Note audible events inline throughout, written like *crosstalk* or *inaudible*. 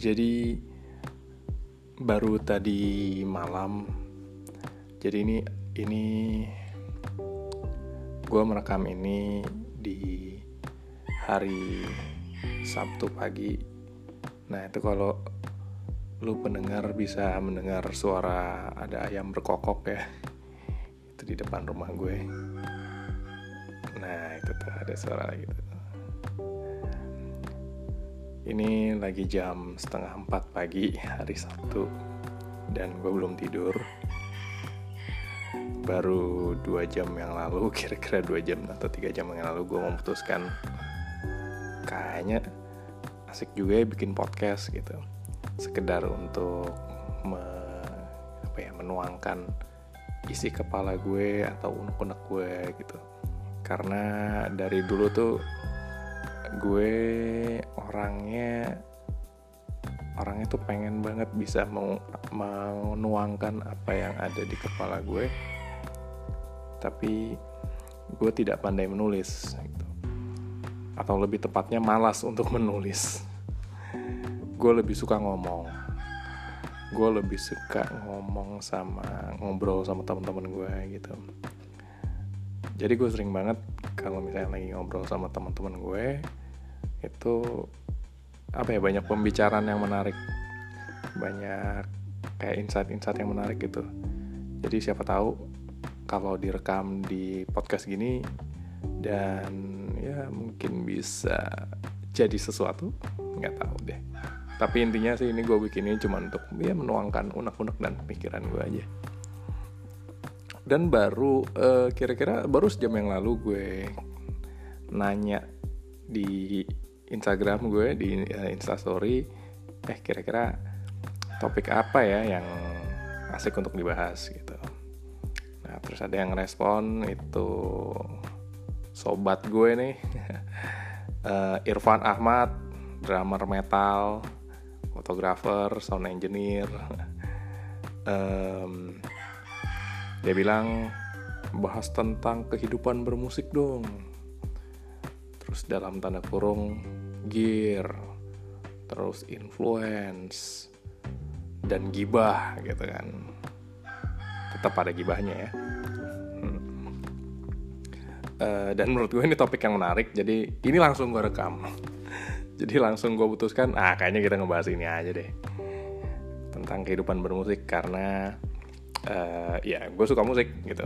Jadi baru tadi malam. Jadi ini ini gue merekam ini di hari Sabtu pagi. Nah itu kalau lu pendengar bisa mendengar suara ada ayam berkokok ya itu di depan rumah gue nah itu tuh ada suara gitu ini lagi jam setengah empat pagi hari Sabtu dan gue belum tidur. Baru dua jam yang lalu *laughs* kira-kira dua jam atau tiga jam yang lalu gue memutuskan kayaknya asik juga ya bikin podcast gitu. Sekedar untuk me, apa ya menuangkan isi kepala gue atau unek-unek gue gitu. Karena dari dulu tuh gue orangnya orangnya tuh pengen banget bisa menuangkan apa yang ada di kepala gue. Tapi gue tidak pandai menulis gitu. atau lebih tepatnya malas untuk *laughs* menulis. Gue lebih suka ngomong. Gue lebih suka ngomong sama ngobrol sama teman-teman gue gitu. Jadi gue sering banget kalau misalnya lagi ngobrol sama teman-teman gue itu apa ya banyak pembicaraan yang menarik. Banyak kayak insight-insight yang menarik gitu. Jadi siapa tahu kalau direkam di podcast gini dan ya mungkin bisa jadi sesuatu nggak tahu deh. Tapi intinya sih ini gue bikin ini cuma untuk ya menuangkan unek-unek dan pikiran gue aja. Dan baru uh, kira-kira baru sejam yang lalu gue nanya di Instagram gue di uh, Instastory. Eh kira-kira topik apa ya yang asik untuk dibahas gitu. Nah terus ada yang respon itu sobat gue nih. Uh, *laughs* Irfan Ahmad drummer metal fotografer sound engineer. *laughs* Um, dia bilang bahas tentang kehidupan bermusik dong terus dalam tanda kurung gear terus influence dan gibah gitu kan. Tetap ada gibahnya ya. Uh, dan menurut gue ini topik yang menarik jadi ini langsung gue rekam. *laughs* Jadi langsung gue putuskan ah kayaknya kita ngebahas ini aja deh. Tentang kehidupan bermusik karena uh, ya gue suka musik gitu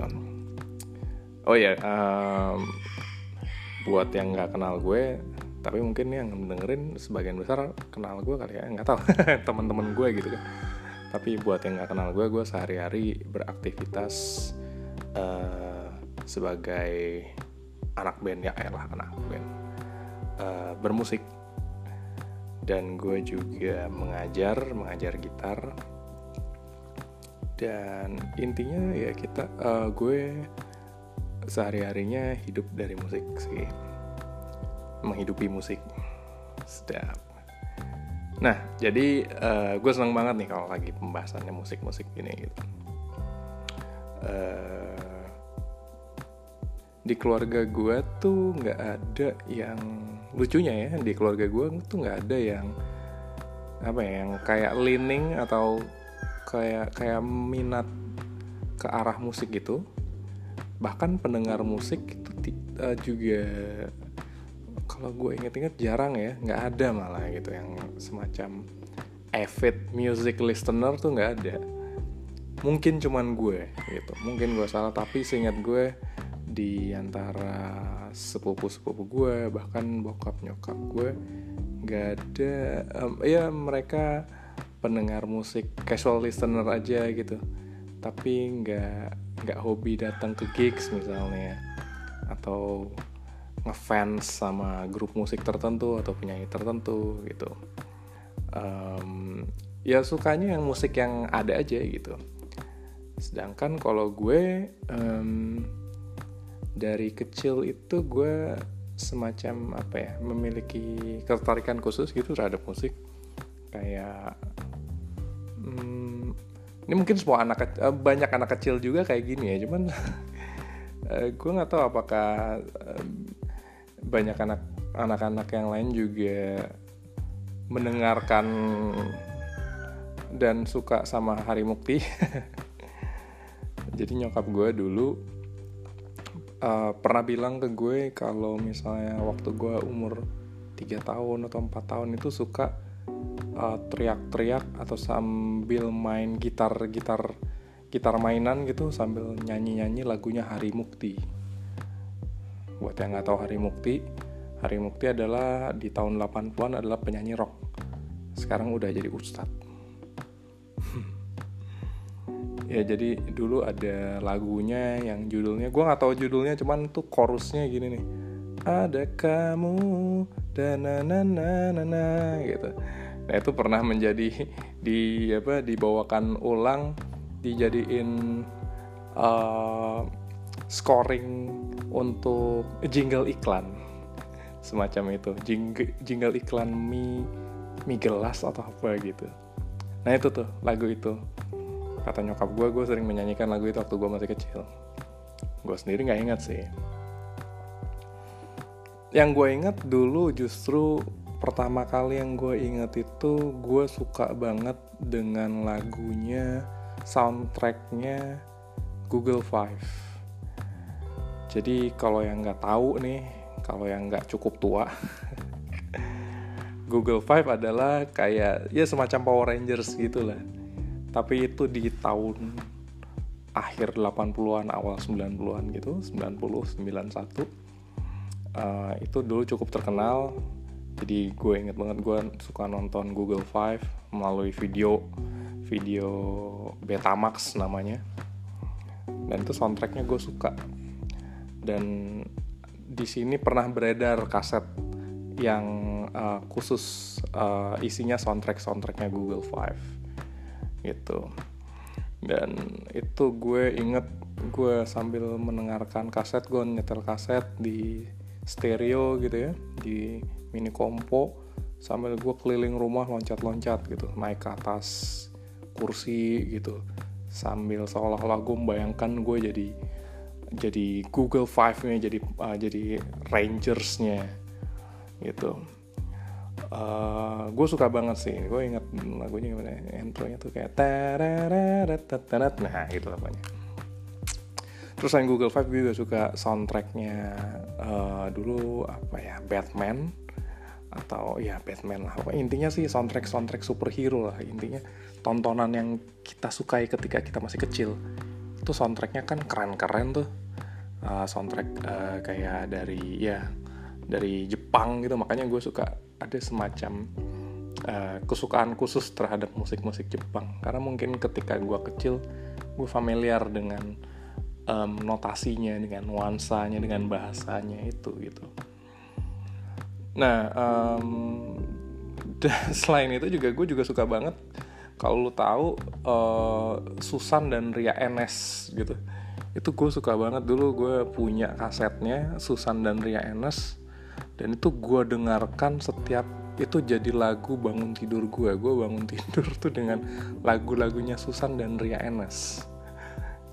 oh ya um, buat yang nggak kenal gue tapi mungkin yang dengerin sebagian besar kenal gue kali ya nggak tahu *laughs* teman-teman gue gitu kan. Tapi buat yang nggak kenal gue gue sehari-hari beraktivitas uh, sebagai anak band ya lah anak band. Uh, bermusik. Dan gue juga mengajar mengajar gitar. Dan intinya ya kita uh, gue sehari-harinya hidup dari musik sih. Menghidupi musik. Sedap. Nah jadi uh, gue seneng banget nih kalau lagi pembahasannya musik-musik gini gitu. Uh, di keluarga gue tuh nggak ada yang lucunya ya di keluarga gue tuh nggak ada yang apa ya yang kayak leaning atau kayak kayak minat ke arah musik gitu bahkan pendengar musik itu uh, juga kalau gue inget-inget jarang ya nggak ada malah gitu yang semacam avid music listener tuh nggak ada. Mungkin cuman gue gitu mungkin gue salah tapi seingat gue di antara sepupu-sepupu gue bahkan bokap nyokap gue nggak ada um, ya mereka pendengar musik casual listener aja gitu. Tapi nggak nggak hobi datang ke gigs misalnya atau ngefans sama grup musik tertentu atau penyanyi tertentu gitu. Um, ya sukanya yang musik yang ada aja gitu. Sedangkan kalau gue um, dari kecil itu gue semacam apa ya memiliki ketertarikan khusus gitu terhadap musik. Kayak hmm, ini mungkin semua anak uh, banyak anak kecil juga kayak gini ya cuman *laughs* uh, gue nggak tahu apakah uh, banyak anak anak-anak yang lain juga mendengarkan dan suka sama Hari Mukti. *laughs* Jadi nyokap gue dulu uh, pernah bilang ke gue kalau misalnya waktu gue umur 3 tahun atau empat tahun itu suka teriak teriak-teriak atau sambil main gitar gitar gitar mainan gitu sambil nyanyi-nyanyi lagunya Hari Mukti. Buat yang nggak tahu Hari Mukti Hari Mukti adalah di tahun 80-an adalah penyanyi rock. Sekarang udah jadi ustadz. *laughs* Ya jadi dulu ada lagunya yang judulnya gue nggak tahu judulnya cuman tuh chorusnya gini nih. Ada kamu dan na na gitu nah itu pernah menjadi di apa dibawakan ulang dijadiin uh, scoring untuk jingle iklan. Semacam itu. Jingle, jingle iklan mie mie gelas atau apa gitu. Nah itu tuh lagu itu. Kata nyokap gue gue sering menyanyikan lagu itu waktu gue masih kecil. Gue sendiri nggak ingat sih. Yang gue ingat dulu justru pertama kali yang gue ingat itu gue suka banget dengan lagunya soundtracknya Google Five. Jadi kalau yang nggak tahu nih kalau yang nggak cukup tua *laughs* Google Five adalah kayak ya semacam Power Rangers gitu lah. Tapi itu di tahun akhir 80-an awal 90-an gitu 90 91 uh, itu dulu cukup terkenal jadi gue inget banget gue suka nonton Google Five melalui video video Betamax namanya. Dan itu soundtracknya gue suka. Dan di sini pernah beredar kaset yang uh, khusus uh, isinya soundtrack soundtracknya Google Five. Gitu. Dan itu gue inget gue sambil mendengarkan kaset gue nyetel kaset di stereo gitu ya di mini kompo sambil gue keliling rumah loncat-loncat gitu. Naik ke atas kursi gitu. Sambil seolah-olah gue membayangkan gue jadi jadi Google Five nya jadi uh, jadi Rangersnya gitu. Uh, eh, gue suka banget sih. Gue inget lagunya gimana intronya tuh kayak nah gitu pokoknya. Terus selain Google Five juga suka soundtracknya uh, dulu apa ya? Batman atau ya Batman lah. Pokoknya intinya sih soundtrack soundtrack superhero lah. Intinya tontonan yang kita sukai ketika kita masih kecil. Itu soundtracknya kan keren-keren tuh. Uh, soundtrack uh, kayak dari ya dari Jepang gitu. Makanya gue suka ada semacam uh, kesukaan khusus terhadap musik-musik Jepang. Karena mungkin ketika gue kecil gue familiar dengan um, notasinya dengan nuansanya dengan bahasanya itu gitu nah um, *laughs* selain itu juga gue juga suka banget kalau lu tahu uh, Susan dan Ria Enes gitu. Itu gue suka banget. Dulu gue punya kasetnya Susan dan Ria Enes dan itu gue dengarkan setiap itu jadi lagu bangun tidur gue gue bangun *laughs* tidur tuh dengan lagu-lagunya Susan dan Ria Enes.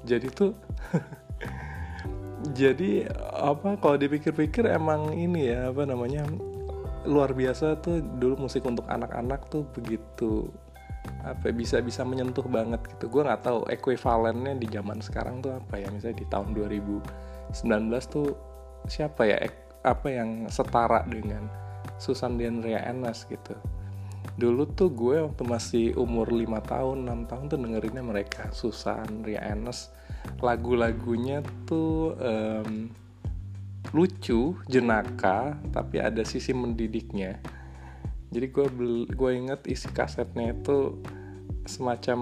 Jadi tuh *laughs* jadi apa kalau dipikir-pikir emang ini ya apa namanya luar biasa tuh dulu musik untuk anak-anak tuh begitu apa bisa bisa menyentuh banget gitu. Gue nggak tahu ekuivalennya di zaman sekarang tuh apa ya. Misalnya di tahun 2019 tuh siapa ya apa yang setara dengan Susan dan Ria Enas gitu. Dulu tuh gue waktu masih umur 5 tahun 6 tahun tuh dengerinnya mereka Susan Ria Enas. Lagu-lagunya tuh um, lucu jenaka tapi ada sisi mendidiknya. Jadi gue gue inget isi kasetnya itu semacam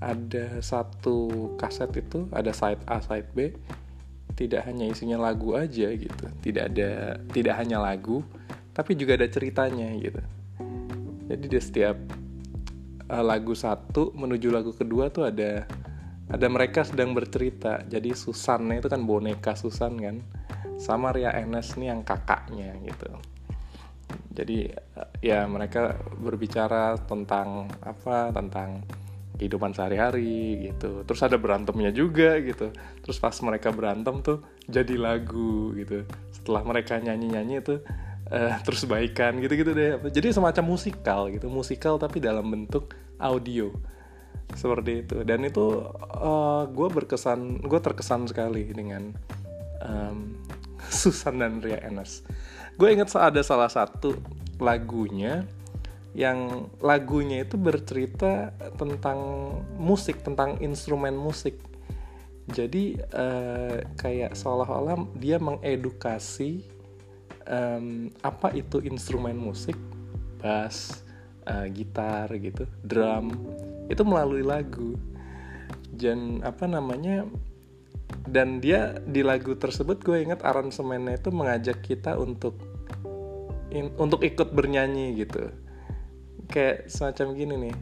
ada satu kaset itu ada side A side B. Tidak hanya isinya lagu aja gitu. Tidak ada tidak hanya lagu tapi juga ada ceritanya gitu. Jadi di setiap uh, lagu satu menuju lagu kedua tuh ada ada mereka sedang bercerita. Jadi Susan itu kan boneka Susan kan sama Ria Enes nih yang kakaknya gitu. Jadi uh, ya mereka berbicara tentang apa tentang kehidupan sehari-hari gitu. Terus ada berantemnya juga gitu. Terus pas mereka berantem tuh jadi lagu gitu. Setelah mereka nyanyi-nyanyi tuh uh, terus baikan gitu-gitu deh. Jadi semacam musikal gitu. Musikal tapi dalam bentuk audio. Seperti itu. Dan itu uh, gue berkesan gue terkesan sekali dengan um, Susan dan Ria Enes. Gue ingat ada salah satu lagunya yang lagunya itu bercerita tentang musik tentang instrumen musik. Jadi uh, kayak seolah-olah dia mengedukasi um, apa itu instrumen musik? Bass uh, gitar gitu drum. Itu melalui lagu. Dan apa namanya dan dia di lagu tersebut gue ingat aransemennya itu mengajak kita untuk in, untuk ikut bernyanyi gitu. Kayak semacam gini nih.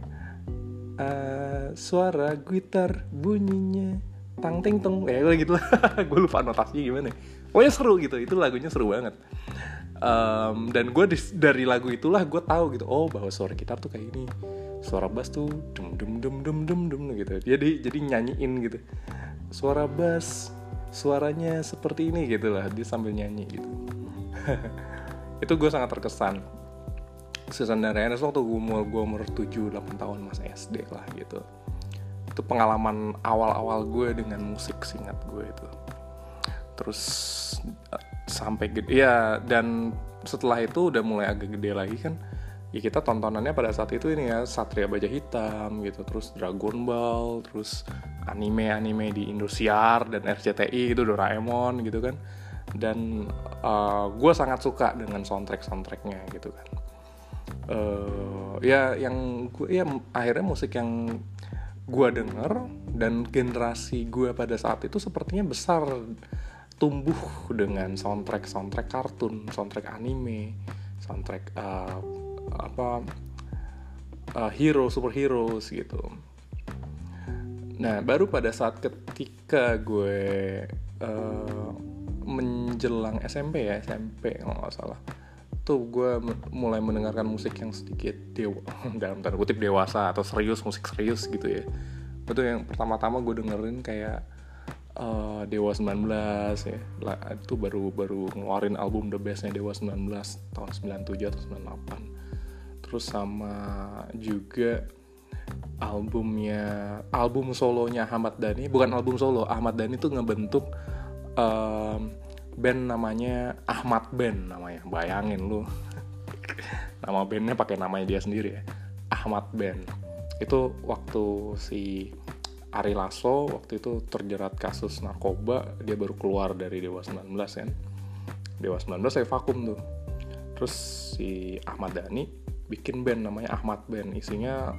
Uh, suara gitar bunyinya tang ting tong. Ya gue gitu lah. *laughs* Gue lupa notasinya gimana. Pokoknya seru gitu. Itu lagunya seru banget. Um, dan gue dari lagu itulah gue tahu gitu. Oh bahwa suara gitar tuh kayak ini suara bass tuh dum dum dum dum dum dum gitu. Jadi jadi nyanyiin gitu suara bass suaranya seperti ini gitu lah dia sambil nyanyi gitu. *laughs* Itu gue sangat terkesan. Susan dan Reyes waktu gue umur gue umur 7 8 tahun masa SD lah gitu. Itu pengalaman awal-awal gue dengan musik singkat gue itu. Terus uh, sampai gede ya dan setelah itu udah mulai agak gede lagi kan ya kita tontonannya pada saat itu ini ya Satria Baja Hitam gitu terus Dragon Ball terus anime-anime di Indosiar dan RCTI itu Doraemon gitu kan. Dan uh, gue sangat suka dengan soundtrack soundtracknya gitu kan. Uh, ya yang gue ya akhirnya musik yang gue denger dan generasi gue pada saat itu sepertinya besar tumbuh dengan soundtrack soundtrack kartun soundtrack anime soundtrack uh, apa uh, hero superheroes gitu. Nah baru pada saat ketika gue uh, menjelang SMP ya SMP kalau nggak salah tuh gue mulai mendengarkan musik yang sedikit dewa *laughs* dalam tanda kutip dewasa atau serius musik serius gitu ya. Itu yang pertama-tama gue dengerin kayak uh, Dewa 19 ya. Lah, itu baru baru ngeluarin album The Bestnya Dewa 19 tahun 97 atau 98 terus sama juga albumnya album solonya Ahmad Dhani. Bukan album solo Ahmad Dhani tuh ngebentuk um, band namanya Ahmad Band namanya. Bayangin lu. *laughs* Nama bandnya pakai namanya dia sendiri ya. Ahmad Band. Itu waktu si Ari Lasso waktu itu terjerat kasus narkoba dia baru keluar dari Dewa 19 kan. Dewa 19 saya vakum tuh. Terus si Ahmad Dhani bikin band namanya Ahmad Band. Isinya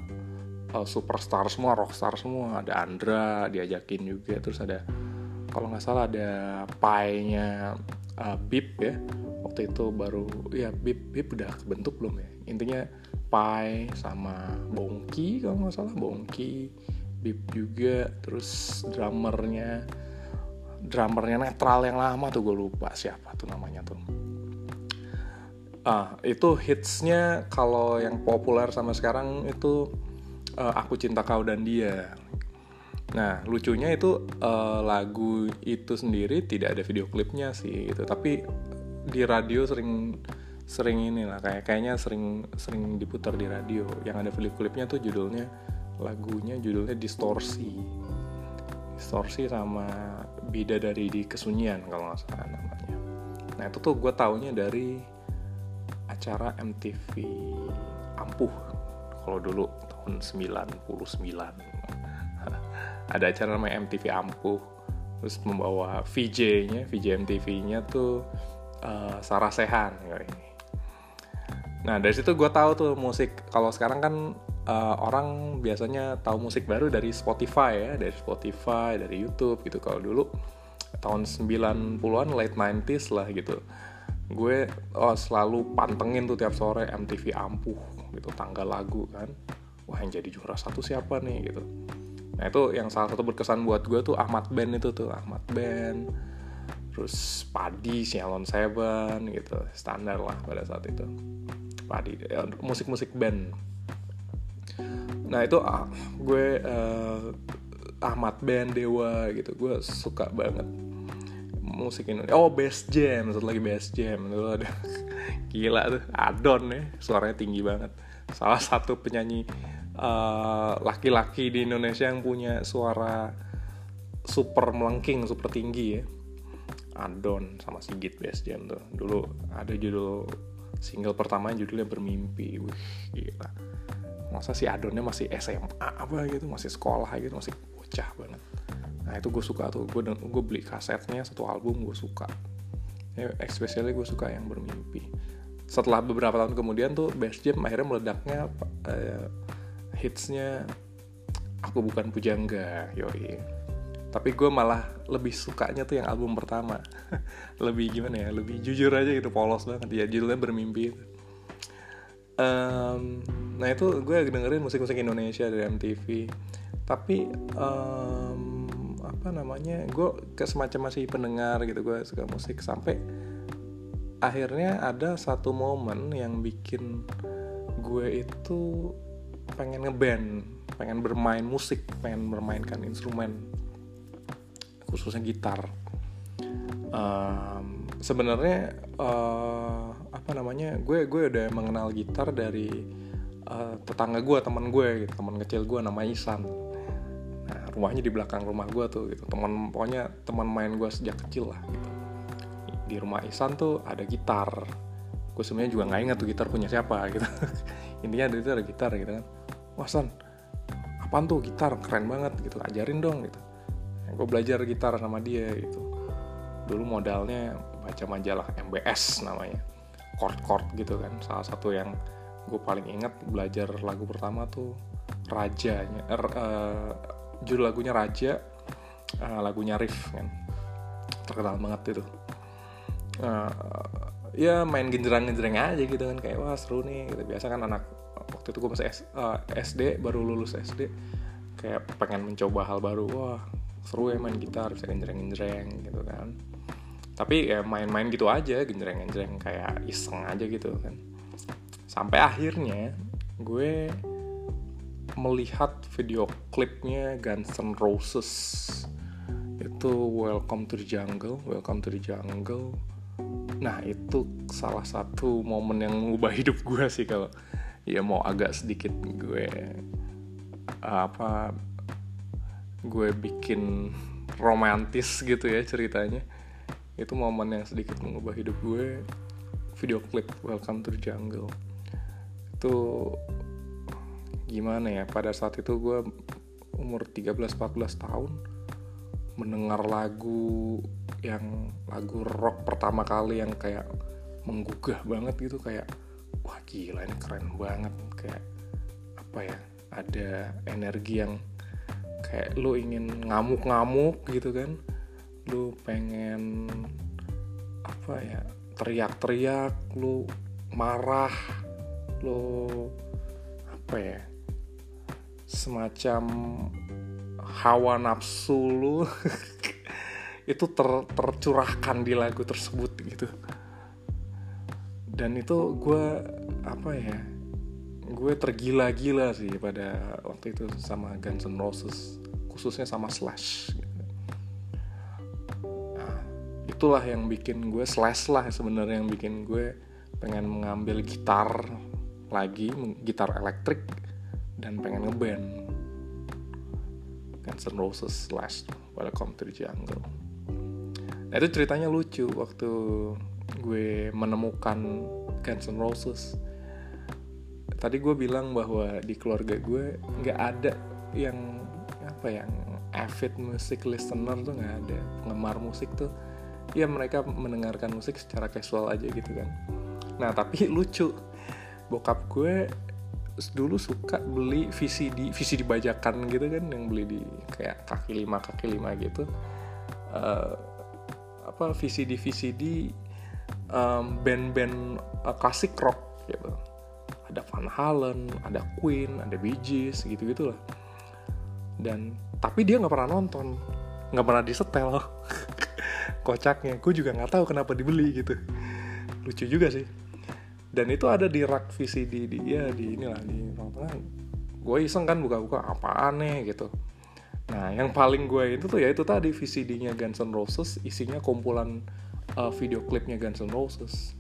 uh, superstar semua rockstar semua. Ada Andra diajakin juga. Terus ada kalau nggak salah ada pai-nya uh, Bip ya. Waktu itu baru ya Bip Bip udah kebentuk belum ya? Intinya Pai sama Bongki kalau nggak salah. Bongki Bip juga. Terus drummernya drummernya netral yang lama tuh gue lupa siapa tuh namanya tuh ah itu hitsnya kalau yang populer sama sekarang itu uh, aku cinta kau dan dia Nah, lucunya itu uh, lagu itu sendiri tidak ada video klipnya sih itu, tapi di radio sering sering ini lah kayak kayaknya sering sering diputar di radio. Yang ada video klipnya tuh judulnya lagunya judulnya Distorsi. Distorsi sama Bidadari di Kesunyian kalau nggak salah namanya. Nah, itu tuh gue taunya dari acara MTV Ampuh. Kalau dulu tahun 99 *laughs* ada acara namanya MTV Ampuh. Terus membawa VJ-nya VJ MTV-nya tuh uh, Sarah Sehan. Nah dari situ gue tahu tuh musik. Kalau sekarang kan uh, orang biasanya tahu musik baru dari Spotify ya dari Spotify dari YouTube gitu. Kalau dulu tahun 90-an late 90s lah gitu gue oh, selalu pantengin tuh tiap sore MTV Ampuh gitu tanggal lagu kan. Wah yang jadi juara satu siapa nih gitu. Nah itu yang salah satu berkesan buat gue tuh Ahmad Ben itu tuh Ahmad Ben. Terus Padi Sialon Seven gitu standar lah pada saat itu. Padi ya, musik-musik band. Nah itu ah, gue uh, Ahmad Ben Dewa gitu gue suka banget musik Indonesia. Oh Best Jam. Satu lagi Best Jam. Dulu ada *laughs* gila tuh. Adon ya. Suaranya tinggi banget. Salah satu penyanyi eh, laki-laki uh, di Indonesia yang punya suara super melengking super tinggi ya. Adon sama Sigit Best Jam tuh. Dulu ada judul single pertama judulnya Bermimpi. Wih gila. Masa si Adonnya masih SMA apa gitu? Masih sekolah gitu? Masih bocah banget nah itu gue suka tuh. Gue gue beli kasetnya satu album gue suka. Ya especially gue suka yang bermimpi. Setelah beberapa tahun kemudian tuh Best Jam akhirnya meledaknya uh, hitsnya aku bukan pujangga yoi. Tapi gue malah lebih sukanya tuh yang album pertama. *laughs* Lebih gimana ya lebih jujur aja gitu polos banget. Ya judulnya bermimpi um, nah itu gue dengerin musik-musik Indonesia dari MTV tapi um, apa namanya gue ke semacam masih pendengar gitu gue suka musik sampai akhirnya ada satu momen yang bikin gue itu pengen ngeband pengen bermain musik pengen bermainkan instrumen khususnya gitar. Um, sebenarnya uh, apa namanya gue gue udah mengenal gitar dari uh, tetangga gue teman gue gitu teman kecil gue namanya Isan rumahnya di belakang rumah gue tuh gitu. Teman pokoknya teman main gue sejak kecil lah gitu. Di rumah Isan tuh ada gitar. Gue sebenarnya juga nggak ingat tuh gitar punya siapa gitu. *laughs* Intinya ada itu ada gitar gitu kan. Wah San apaan tuh? Gitar keren banget gitu ajarin dong gitu. Gue belajar gitar sama dia gitu. Dulu modalnya baca majalah MBS namanya. Chord-chord gitu kan. Salah satu yang gue paling ingat belajar lagu pertama tuh rajanya er, uh, judul lagunya Raja uh, lagunya Riff kan. Terkenal banget itu. Uh, ya main genjreng-genjreng aja gitu kan kayak wah seru nih gitu. Biasa kan anak waktu itu gue masih S, uh, eh, SD baru lulus SD kayak pengen mencoba hal baru. Wah seru ya main gitar bisa genjreng-genjreng gitu kan. Tapi ya main-main gitu aja genjreng-genjreng kayak iseng aja gitu kan. Sampai akhirnya gue melihat video klipnya Guns N' Roses. Itu Welcome to the Jungle, Welcome to the Jungle. Nah itu salah satu momen yang mengubah *laughs* hidup gue sih kalau ya mau agak sedikit gue apa gue bikin romantis gitu ya ceritanya. Itu momen yang sedikit mengubah hidup gue. Video klip Welcome to the Jungle. Itu gimana ya pada saat itu gue umur 13-14 tahun mendengar lagu yang lagu rock pertama kali yang kayak menggugah banget gitu kayak wah gila ini keren banget. Kayak apa ya ada energi yang kayak lu ingin ngamuk-ngamuk gitu kan lu pengen apa ya teriak-teriak lu marah lu apa ya semacam hawa nafsu lu *laughs* itu ter, tercurahkan di lagu tersebut gitu dan itu gue apa ya gue tergila-gila sih pada waktu itu sama Guns N' Roses khususnya sama Slash gitu. nah, itulah yang bikin gue Slash lah sebenarnya yang bikin gue pengen mengambil gitar lagi gitar elektrik dan pengen ngeband. Guns N' Roses slash Welcome to the Jungle. Nah itu ceritanya lucu waktu gue menemukan Guns N' Roses. Tadi gue bilang bahwa di keluarga gue nggak ada yang apa yang avid music listener tuh nggak ada. Penggemar musik tuh ya mereka mendengarkan musik secara casual aja gitu kan. Nah tapi *laughs* lucu. Bokap gue dulu suka beli VCD VCD bajakan gitu kan yang beli di kayak kaki lima kaki lima gitu. Uh, apa VCD VCD um, band-band uh, klasik rock gitu. Ada Van Halen ada Queen ada Bee Gees gitu gitulah dan tapi dia nggak pernah nonton. Nggak pernah disetel. *laughs* Kocaknya. Gue juga nggak tahu kenapa dibeli gitu. Lucu juga sih dan itu ada di rak VCD di ya di inilah di tengah gue iseng kan buka-buka apa aneh gitu. Nah yang paling gue itu tuh ya itu tadi VCD-nya Guns N' Roses isinya kumpulan uh, video klipnya Guns N' Roses.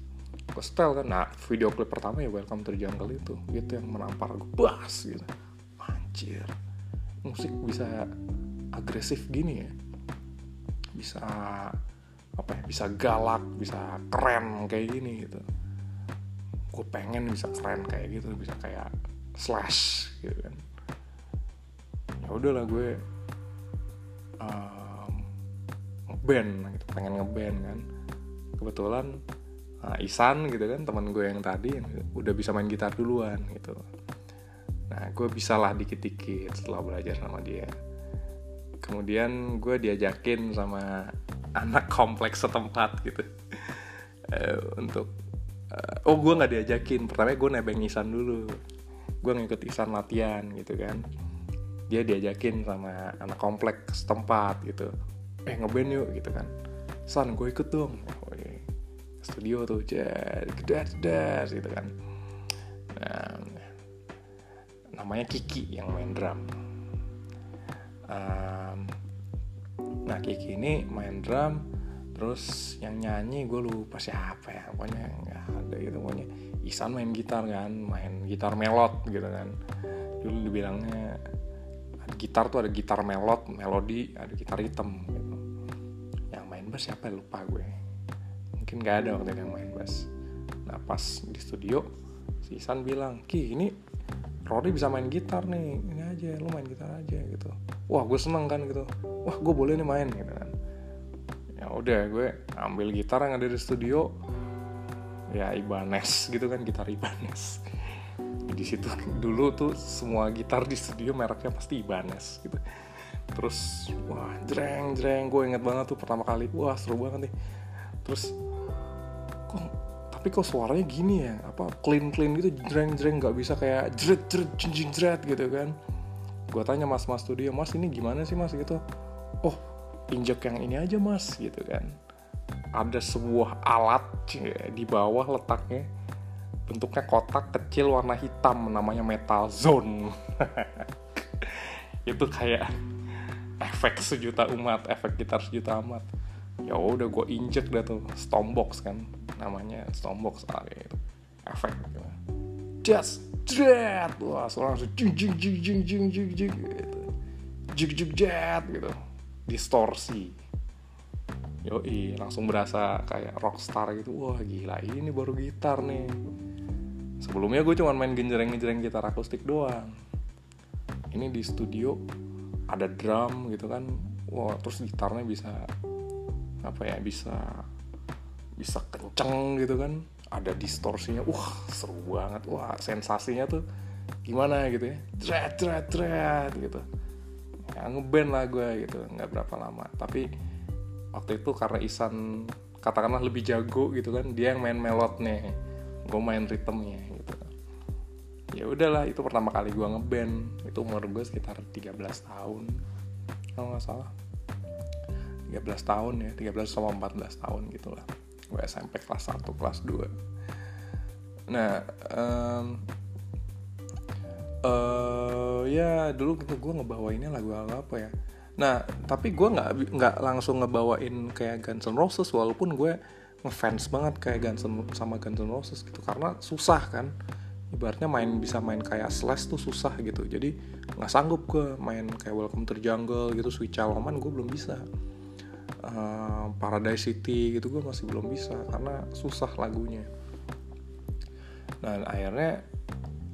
Gue setel kan nah video klip pertama ya Welcome to the Jungle itu gitu yang menampar gue bas gitu. Anjir musik bisa agresif gini ya. Bisa apa ya bisa galak bisa keren kayak gini gitu gue pengen bisa keren kayak gitu bisa kayak slash gitu kan. Ya udahlah gue um, ngeband gitu pengen ngeband kan. Kebetulan uh, Isan gitu kan teman gue yang tadi yang udah bisa main gitar duluan gitu. Nah gue bisa lah dikit-dikit setelah belajar sama dia. Kemudian gue diajakin sama *laughs* anak kompleks setempat gitu. Uh, untuk uh, oh gue nggak diajakin. Pertama gue nebeng Isan dulu. Gue ngikut Isan latihan gitu kan. Dia diajakin sama anak kompleks setempat gitu. Eh ngeband yuk gitu kan. San gue ikut dong. Oh, iya. studio tuh jadi gedas gedas gitu kan. Nah, namanya Kiki yang main drum. Um, nah Kiki ini main drum terus yang nyanyi gue lupa siapa ya. Pokoknya nggak ada gitu pokoknya Isan main gitar kan main gitar melot gitu kan. Dulu dibilangnya gitar tuh ada gitar melot melodi ada gitar hitam gitu. Yang main bass siapa lupa gue. Mungkin gak ada waktu itu yang main bass. Nah pas di studio si San bilang ki ini Rory bisa main gitar nih. Ini aja lu main gitar aja gitu. Wah gue seneng kan gitu. Wah gue boleh nih main gitu kan ya udah gue ambil gitar yang ada di studio. Ya Ibanez gitu kan gitar Ibanez. *laughs* Di situ dulu tuh semua gitar di studio mereknya pasti Ibanez gitu. Terus wah jreng jreng gue inget banget tuh pertama kali. Wah seru banget nih. Terus kok tapi kok suaranya gini ya? Apa clean clean gitu jreng jreng nggak bisa kayak jret jret jinjing jret gitu kan. Gue tanya mas mas studio mas ini gimana sih mas? Gitu. Oh injek yang ini aja mas gitu kan. Ada sebuah alat di bawah letaknya. Bentuknya kotak kecil warna hitam namanya metal zone. *laughs* Itu kayak efek sejuta umat efek gitar sejuta umat ya udah gue injek dah tuh stompbox kan namanya stompbox ah, itu efek. Gitu just jet wah langsung jing jing jing jing jing jing jing gitu. Jing jing jet gitu distorsi. Yoi, langsung berasa kayak rockstar gitu. Wah gila, ini baru gitar nih. Sebelumnya gue cuma main genjreng-genjreng gitar akustik doang. Ini di studio ada drum gitu kan. Wah terus gitarnya bisa apa ya bisa bisa kenceng gitu kan. Ada distorsinya. Wah seru banget. Wah sensasinya tuh gimana gitu ya. Dret dret dret gitu ngeband lah gue gitu nggak berapa lama. Tapi waktu itu karena Isan katakanlah lebih jago gitu kan dia yang main melodnya gue main ritmenya ya udahlah itu pertama kali gue ngeband itu umur gue sekitar 13 tahun kalau nggak salah. 13 tahun ya 13 sama 14 tahun gitulah gue SMP kelas 1 kelas 2 nah um, uh, ya dulu gitu gue ngebawainnya lagu apa ya? Nah tapi gue nggak nggak langsung ngebawain kayak Guns N' Roses walaupun gue ngefans banget kayak Guns N' sama Guns N' Roses gitu karena susah kan. Ibaratnya main bisa main kayak slash tuh susah gitu jadi nggak sanggup gue main kayak Welcome to the Jungle gitu Sweet Child Oman gue belum bisa. Uh, Paradise City gitu gue masih belum bisa karena susah lagunya. Dan akhirnya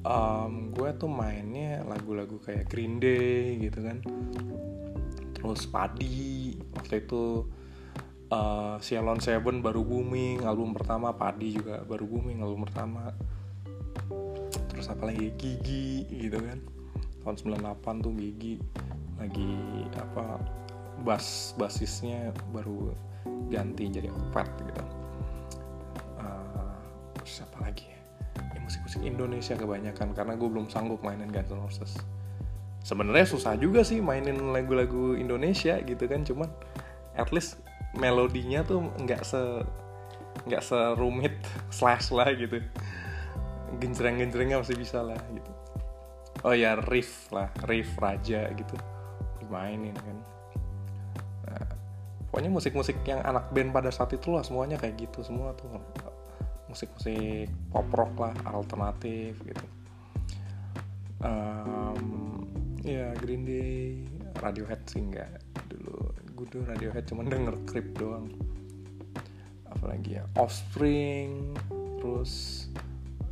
um, gue tuh mainnya lagu-lagu kayak Green Day gitu kan. Terus Padi waktu itu uh, Seven baru booming album pertama Padi juga baru booming album pertama. Terus apa lagi Gigi gitu kan. Tahun 98 tuh Gigi lagi apa bass basisnya baru ganti jadi opet gitu. Uh, terus apa lagi musik-musik Indonesia kebanyakan karena gue belum sanggup mainin Guns N' Roses. Sebenarnya susah juga sih mainin lagu-lagu Indonesia gitu kan cuman at least melodinya tuh nggak se nggak serumit *laughs* slash lah gitu. Genjreng-genjrengnya masih bisa lah gitu. Oh ya riff lah riff raja gitu dimainin kan. Nah, pokoknya musik-musik yang anak band pada saat itu lah semuanya kayak gitu semua tuh musik-musik pop rock lah alternatif gitu. Um, ya Green Day Radiohead sih enggak dulu. Gue tuh Radiohead cuma denger Creep doang. Apalagi ya Offspring terus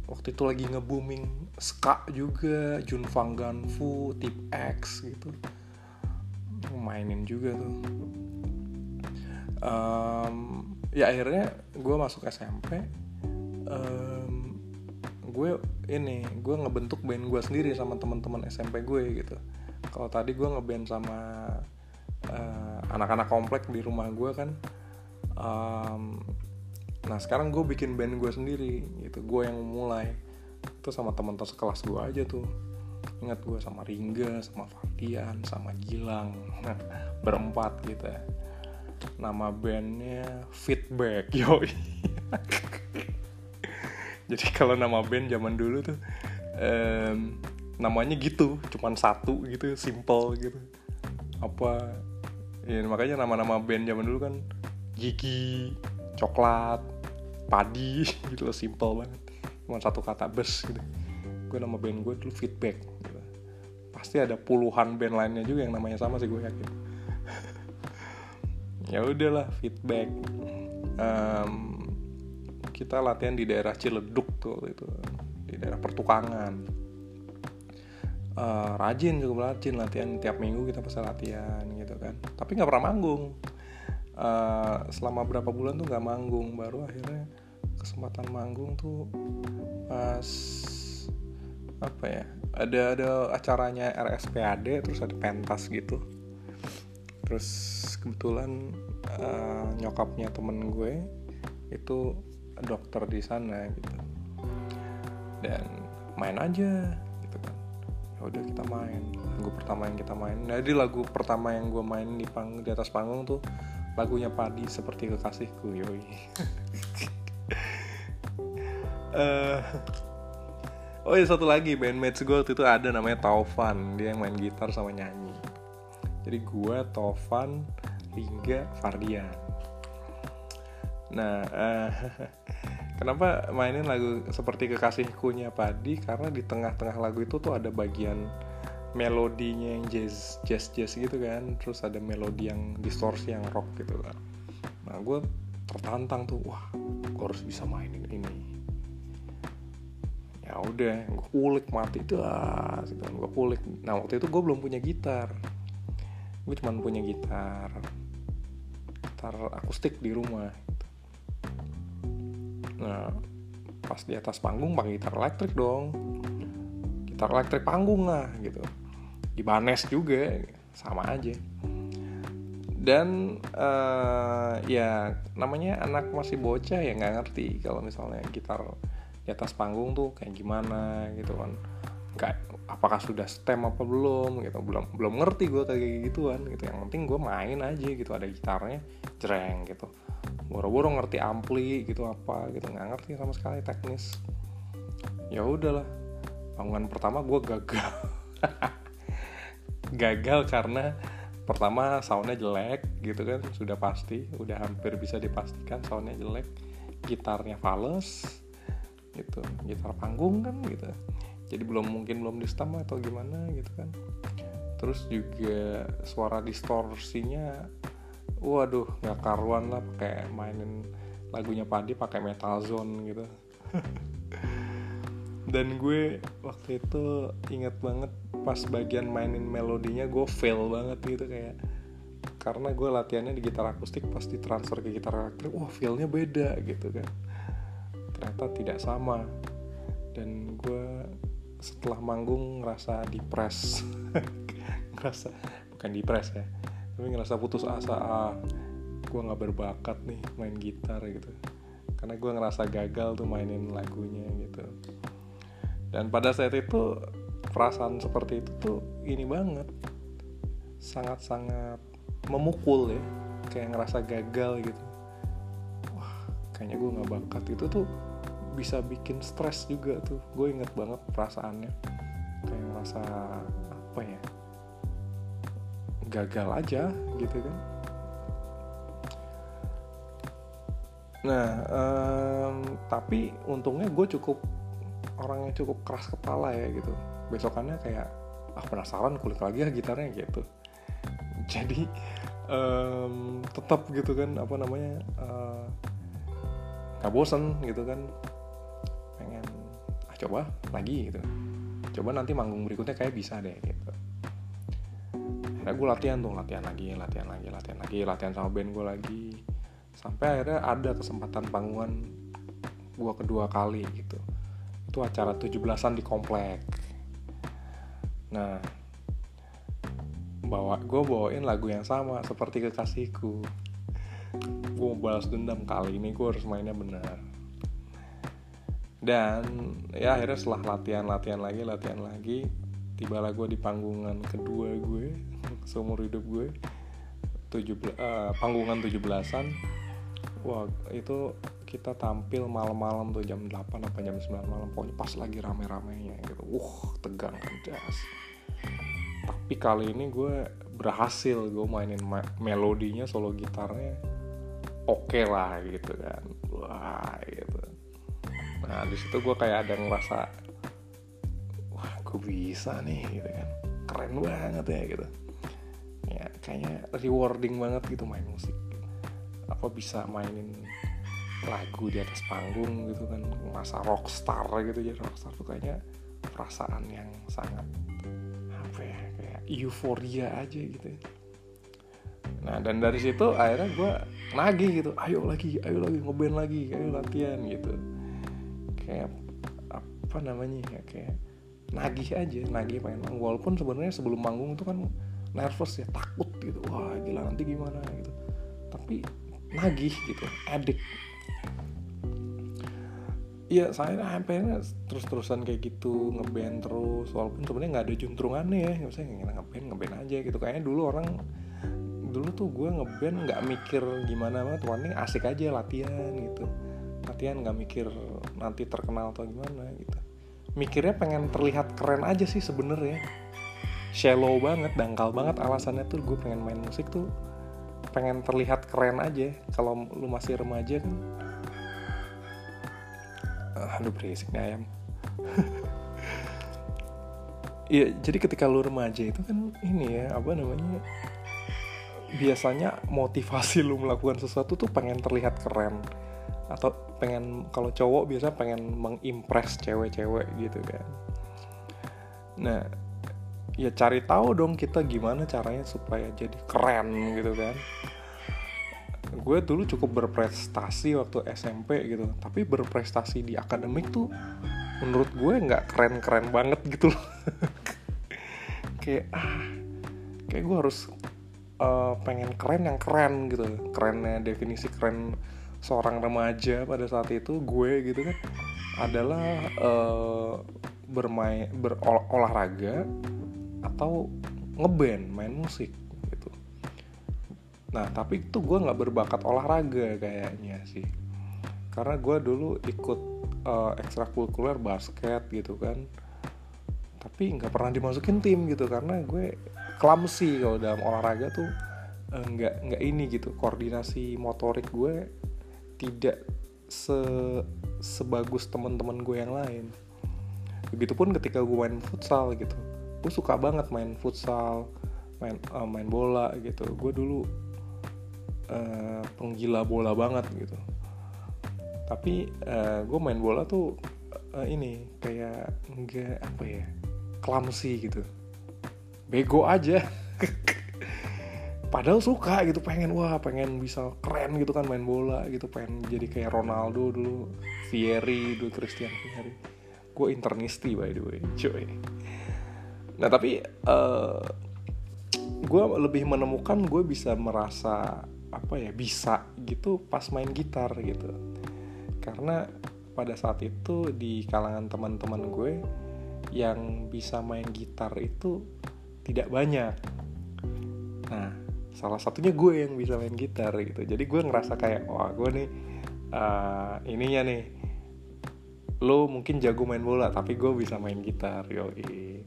waktu itu lagi nge-booming ska juga Jun Fang Ganfu Tip X gitu. Mainin juga tuh. Um, ya akhirnya gue masuk SMP um, gue ini gue ngebentuk band gue sendiri sama teman-teman SMP gue gitu. Kalau tadi gue ngeband sama eh, anak-anak komplek di rumah gue kan. Um, nah sekarang gue bikin band gue sendiri gitu gue yang mulai. Itu sama teman-teman sekelas gue aja tuh. Ingat gue sama Ringga sama Fabian sama Gilang. *laughs* Berempat gitu ya. Nama bandnya Feedback *laughs* yo jadi *laughs* kalau nama band zaman dulu tuh um, namanya gitu cuman satu gitu simple gitu. Apa ya makanya nama-nama band zaman dulu kan gigi coklat padi *laughs* gitu loh simple banget. Cuma satu kata bus gitu. Gue nama band gue dulu feedback gitu. pasti ada puluhan band lainnya juga yang namanya sama sih gue yakin. *laughs* Ya udahlah feedback. Um, kita latihan di daerah Ciledug tuh itu di daerah pertukangan. Uh, rajin cukup rajin latihan tiap minggu kita pasti latihan gitu kan. Tapi nggak pernah manggung. Uh, selama berapa bulan tuh nggak manggung. Baru akhirnya kesempatan manggung tuh pas apa ya ada ada acaranya RSPAD terus ada pentas gitu. Terus kebetulan uh, nyokapnya temen gue itu dokter di sana gitu. Dan main aja gitu kan. Ya udah kita main. Lagu pertama yang kita main. Jadi lagu pertama yang gue main di pang di atas panggung tuh lagunya Padi seperti kekasihku yoi. Uh, *laughs* oh ya satu lagi bandmates gue waktu itu ada namanya Taufan. Dia yang main gitar sama nyanyi. Jadi gue Taufan hingga Fardian nah uh, *laughs* kenapa mainin lagu seperti kekasihkunya Padi? Karena di tengah-tengah lagu itu tuh ada bagian melodinya yang jazz jazz jazz gitu kan. Terus ada melodi yang distorsi yang rock gitu kan. Nah gue tertantang tuh wah gue harus bisa mainin ini. Ya udah gue kulik mati tuh ah gitu kan gue kulik. Nah waktu itu gue belum punya gitar. Gue cuma punya gitar gitar akustik di rumah. Nah pas di atas panggung pakai gitar elektrik dong. Gitar elektrik panggung lah gitu. Ibanez juga sama aja. Dan uh, ya namanya anak masih bocah ya nggak ngerti kalau misalnya gitar di atas panggung tuh kayak gimana gitu kan. Kayak apakah sudah stem apa belum gitu. Belum belum ngerti gue kayak gituan gitu. Yang penting gue main aja gitu ada gitarnya jreng gitu. Boro-boro ngerti ampli gitu apa gitu nggak ngerti sama sekali teknis. Ya udahlah bangunan pertama gue gagal. *laughs* Gagal karena pertama soundnya jelek gitu kan sudah pasti udah hampir bisa dipastikan soundnya jelek gitarnya fals gitu gitar panggung kan gitu jadi belum mungkin belum di stem atau gimana gitu kan. Terus juga suara distorsinya waduh nggak karuan lah pakai mainin lagunya Padi pakai metal zone gitu. *laughs* Dan gue waktu itu inget banget pas bagian mainin melodinya gue fail banget gitu kayak. Karena gue latihannya di gitar akustik pas transfer ke gitar elektrik wah feelnya beda gitu kan. Ternyata tidak sama. Dan gue setelah manggung ngerasa depres *laughs* ngerasa bukan depres ya tapi ngerasa putus asa ah gue nggak berbakat nih main gitar gitu. Karena gue ngerasa gagal tuh mainin lagunya gitu. Dan pada saat itu perasaan seperti itu tuh ini banget. Sangat-sangat memukul ya kayak ngerasa gagal gitu. Wah kayaknya gue nggak bakat. Itu tuh bisa bikin stres juga tuh. Gue inget banget perasaannya. Kayak ngerasa apa ya gagal aja gitu kan. Nah um, tapi untungnya gue cukup orang yang cukup keras kepala ya gitu. Besokannya kayak ah penasaran kulik lagi ya gitarnya gitu. Jadi um, tetap gitu kan apa namanya uh, nggak bosen gitu kan coba lagi gitu. Coba nanti manggung berikutnya kayak bisa deh gitu. Akhirnya gue latihan tuh latihan lagi latihan lagi latihan lagi latihan sama band gue lagi. Sampai akhirnya ada kesempatan panggungan gue kedua kali gitu. Itu acara 17-an di komplek. Nah bawa gue bawain lagu yang sama seperti kekasihku. Gue mau balas dendam kali ini gue harus mainnya benar dan ya akhirnya setelah latihan latihan lagi latihan lagi tibalah gue di panggungan kedua gue *laughs* seumur hidup gue. Tujuh uh, panggungan 17-an wah itu kita tampil malam-malam tuh jam 8 apa jam 9 malam. Pokoknya pas lagi rame-ramenya gitu. Uh tegang jas tapi kali ini gue berhasil gue mainin melodinya solo gitarnya oke okay lah gitu kan. Wah gitu nah di situ gue kayak ada ngerasa wah gue bisa nih gitu kan. Keren banget ya gitu. Ya kayaknya rewarding banget gitu main musik. Apa bisa mainin lagu di atas panggung gitu kan masa rockstar gitu jadi rockstar tuh kayaknya perasaan yang sangat apa ya kayak euforia aja gitu nah dan dari situ akhirnya gue nagih gitu ayo lagi ayo lagi ngeband lagi ayo latihan gitu kayak apa namanya ya kayak nagih aja nagih pengen manggung walaupun sebenarnya sebelum manggung itu kan nervous ya takut gitu. Wah gila nanti gimana gitu. Tapi nagih gitu addict. Iya, saya hampirnya terus-terusan kayak gitu ngeband terus, walaupun sebenarnya nggak ada juntrungannya ya, nggak usah ngeband ngeband aja gitu. Kayaknya dulu orang dulu tuh gue ngeband nggak mikir gimana banget, warning asik aja latihan gitu, nggak mikir nanti terkenal atau gimana gitu. Mikirnya pengen terlihat keren aja sih sebenarnya, shallow banget, dangkal banget alasannya tuh gue pengen main musik tuh pengen terlihat keren aja. Kalau lu masih remaja kan aduh berisik nih ayam *laughs* Iya, jadi ketika lu remaja itu kan ini ya, apa namanya? Biasanya motivasi lu melakukan sesuatu tuh pengen terlihat keren atau pengen kalau cowok biasa pengen mengimpress cewek-cewek gitu kan. Nah, ya cari tahu dong kita gimana caranya supaya jadi keren gitu kan. Gue dulu cukup berprestasi waktu SMP gitu tapi berprestasi di akademik tuh menurut gue nggak keren-keren banget gitu loh. *laughs* Kayak ah kayak gue harus uh, pengen keren yang keren gitu. Kerennya definisi keren seorang remaja pada saat itu gue gitu kan adalah uh, bermain berolahraga atau ngeband main musik nah tapi itu gue nggak berbakat olahraga kayaknya sih. Karena gue dulu ikut uh, ekstrakurikuler basket gitu kan. Tapi nggak pernah dimasukin tim gitu karena gue clumsy kalau dalam olahraga tuh uh, nggak nggak ini gitu koordinasi motorik gue tidak se sebagus teman-teman gue yang lain. Begitupun ketika gue main futsal gitu. Gue suka banget main futsal main uh, main bola gitu. Gue dulu uh, penggila bola banget gitu. Tapi uh, gue main bola tuh uh, ini kayak enggak apa ya clumsy gitu. Bego aja *laughs* padahal suka gitu pengen wah pengen bisa keren gitu kan main bola gitu pengen jadi kayak Ronaldo dulu Fieri dulu Christian Fieri gue internisti by the way cuy. Nah tapi uh, gue lebih menemukan gue bisa merasa apa ya bisa gitu pas main gitar gitu. Karena pada saat itu di kalangan teman-teman gue yang bisa main gitar itu tidak banyak. Nah salah satunya gue yang bisa main gitar gitu. Jadi gue ngerasa kayak wah gue nih uh, ininya nih lo mungkin jago main bola tapi gue bisa main gitar yoi.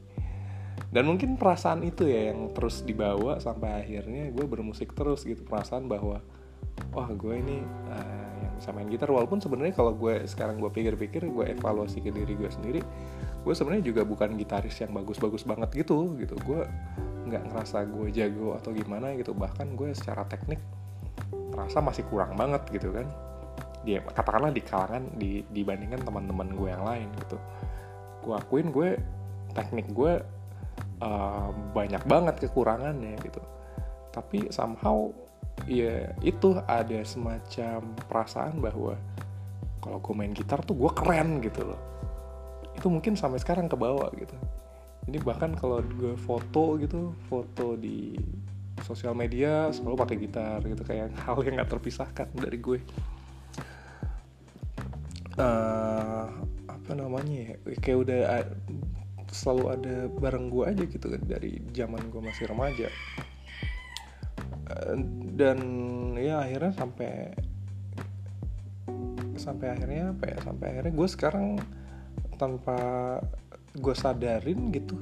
Dan mungkin perasaan itu ya yang terus dibawa sampai akhirnya gue bermusik terus gitu. Perasaan bahwa wah gue ini uh, yang bisa main gitar. Walaupun sebenarnya kalau gue sekarang gue pikir-pikir gue evaluasi ke diri gue sendiri gue sebenarnya juga bukan gitaris yang bagus-bagus banget gitu gitu. Gue nggak ngerasa gue jago atau gimana gitu. Bahkan gue secara teknik ngerasa masih kurang banget gitu kan. Dia katakanlah di kalangan di, dibandingkan teman-teman gue yang lain gitu. Gue akuin gue teknik gue uh, banyak banget kekurangannya gitu. Tapi somehow ya itu ada semacam perasaan bahwa kalau gue main gitar tuh gue keren gitu loh. Itu mungkin sampai sekarang ke bawah gitu ini bahkan kalau gue foto gitu foto di sosial media selalu pakai gitar gitu kayak *laughs* hal yang nggak terpisahkan dari gue. Uh, apa namanya ya? Kayak udah selalu ada bareng gue aja gitu dari zaman gue masih remaja. Uh, dan ya akhirnya sampai sampai akhirnya apa ya? Sampai akhirnya gue sekarang tanpa gue sadarin gitu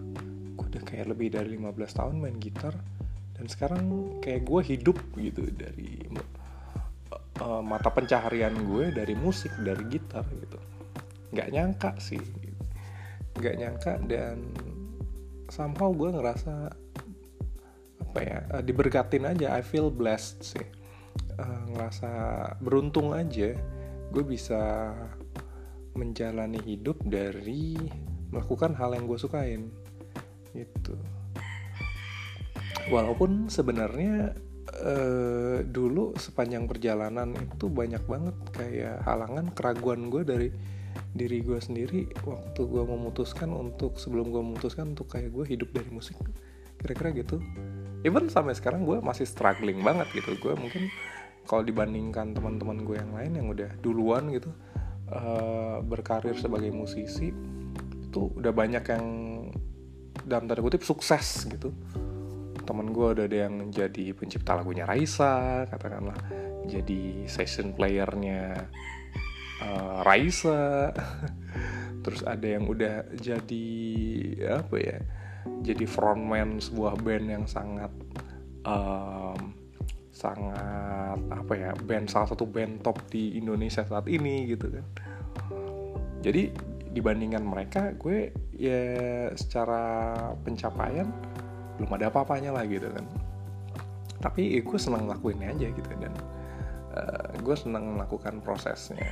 gue udah kayak lebih dari 15 tahun main gitar dan sekarang kayak gue hidup gitu dari uh, mata pencaharian gue dari musik dari gitar gitu. Nggak nyangka sih. Nggak nyangka dan somehow gue ngerasa apa ya uh, diberkatin aja. I feel blessed sih. Uh, ngerasa beruntung aja gue bisa menjalani hidup dari melakukan hal yang gue sukain. Gitu. Walaupun sebenarnya uh, dulu sepanjang perjalanan itu banyak banget kayak halangan keraguan gue dari diri gue sendiri waktu gue memutuskan untuk sebelum gue memutuskan untuk kayak gue hidup dari musik kira-kira gitu. Even sampai sekarang gue masih struggling banget gitu. Gue mungkin kalau dibandingkan teman-teman gue yang lain yang udah duluan gitu uh, berkarir sebagai musisi itu udah banyak yang dalam tanda kutip sukses gitu. Temen gue udah ada yang jadi pencipta lagunya Raisa katakanlah. Jadi session playernya uh, Raisa. *laughs* Terus ada yang udah jadi apa ya jadi frontman sebuah band yang sangat um, sangat apa ya band salah satu band top di Indonesia saat ini gitu kan. Jadi dibandingkan mereka gue ya secara pencapaian belum ada apa-apanya lah gitu kan. Tapi ya gue senang ngelakuinnya aja gitu dan uh, gue senang melakukan prosesnya.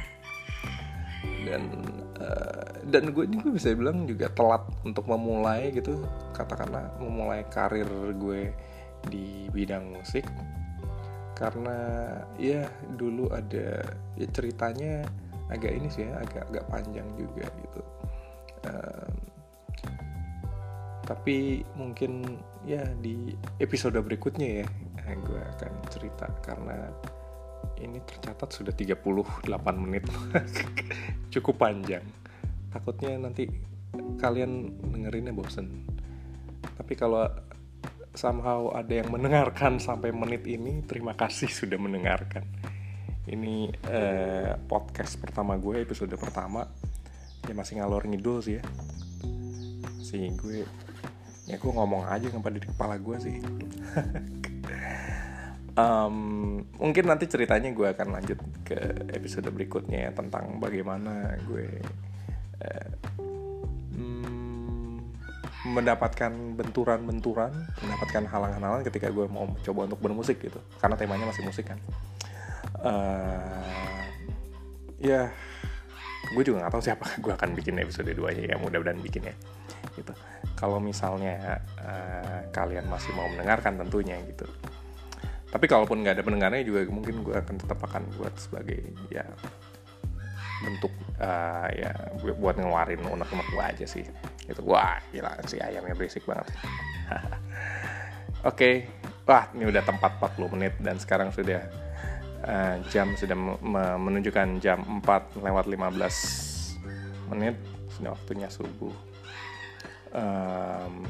Dan uh, dan gue juga bisa bilang juga telat untuk memulai gitu. Katakanlah memulai karir gue di bidang musik. Karena ya dulu ada ya ceritanya agak ini sih ya agak agak panjang juga gitu. Um, tapi mungkin ya di episode berikutnya ya eh, gue akan cerita karena ini tercatat sudah 38 menit. *laughs* Cukup panjang. Takutnya nanti kalian dengerinnya bosen. Tapi kalau somehow ada yang mendengarkan sampai menit ini terima kasih sudah mendengarkan ini eh, podcast pertama gue episode pertama. Ya masih ngalor ngidul sih ya. Sih gue ya gue ngomong aja nggak di kepala gue sih. *laughs* Um, mungkin nanti ceritanya gue akan lanjut ke episode berikutnya ya, tentang bagaimana gue eh, hmm, mendapatkan benturan-benturan mendapatkan halangan-halangan ketika gue mau coba untuk bermusik gitu. Karena temanya masih musik kan uh, ya gue juga nggak tahu siapa gue akan bikin episode 2 nya ya mudah-mudahan bikin ya gitu. Kalau misalnya uh, kalian masih mau mendengarkan tentunya gitu. Tapi kalaupun nggak ada pendengarnya juga mungkin gue akan tetap akan buat sebagai ya bentuk uh, ya buat ngeluarin unek-unek gue aja sih gitu. Wah gila si ayamnya berisik banget. *laughs* Oke okay. wah ini udah tempat 40 menit dan sekarang sudah uh, jam sudah menunjukkan jam 4 lewat 15 menit sudah waktunya subuh. Um,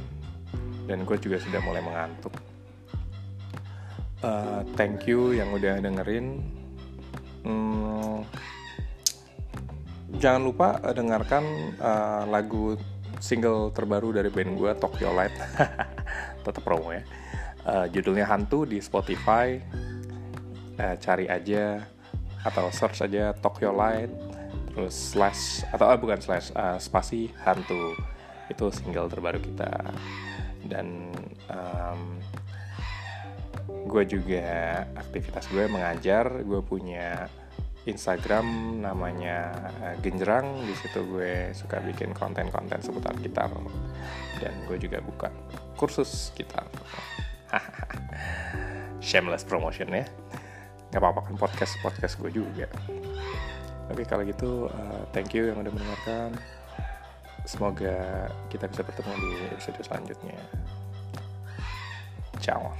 dan gue juga sudah mulai mengantuk. Uh, thank you yang udah dengerin. Hmm, jangan lupa dengarkan uh, lagu single terbaru dari band gue Tokyo Light. *laughs* Tetap promo ya. Uh, judulnya hantu di Spotify uh, cari aja atau search aja Tokyo Light terus slash atau uh, bukan slash uh, spasi hantu. Itu single terbaru kita. Dan um, gue juga aktivitas gue mengajar. Gue punya Instagram namanya Genjerang. Di situ gue suka bikin konten-konten seputar gitar. Dan gue juga buka kursus gitar. *laughs* Shameless promotion ya nggak apa-apa kan podcast podcast gue juga. Oke kalau gitu uh, thank you yang udah mendengarkan. Semoga kita bisa bertemu di episode selanjutnya. Ciao.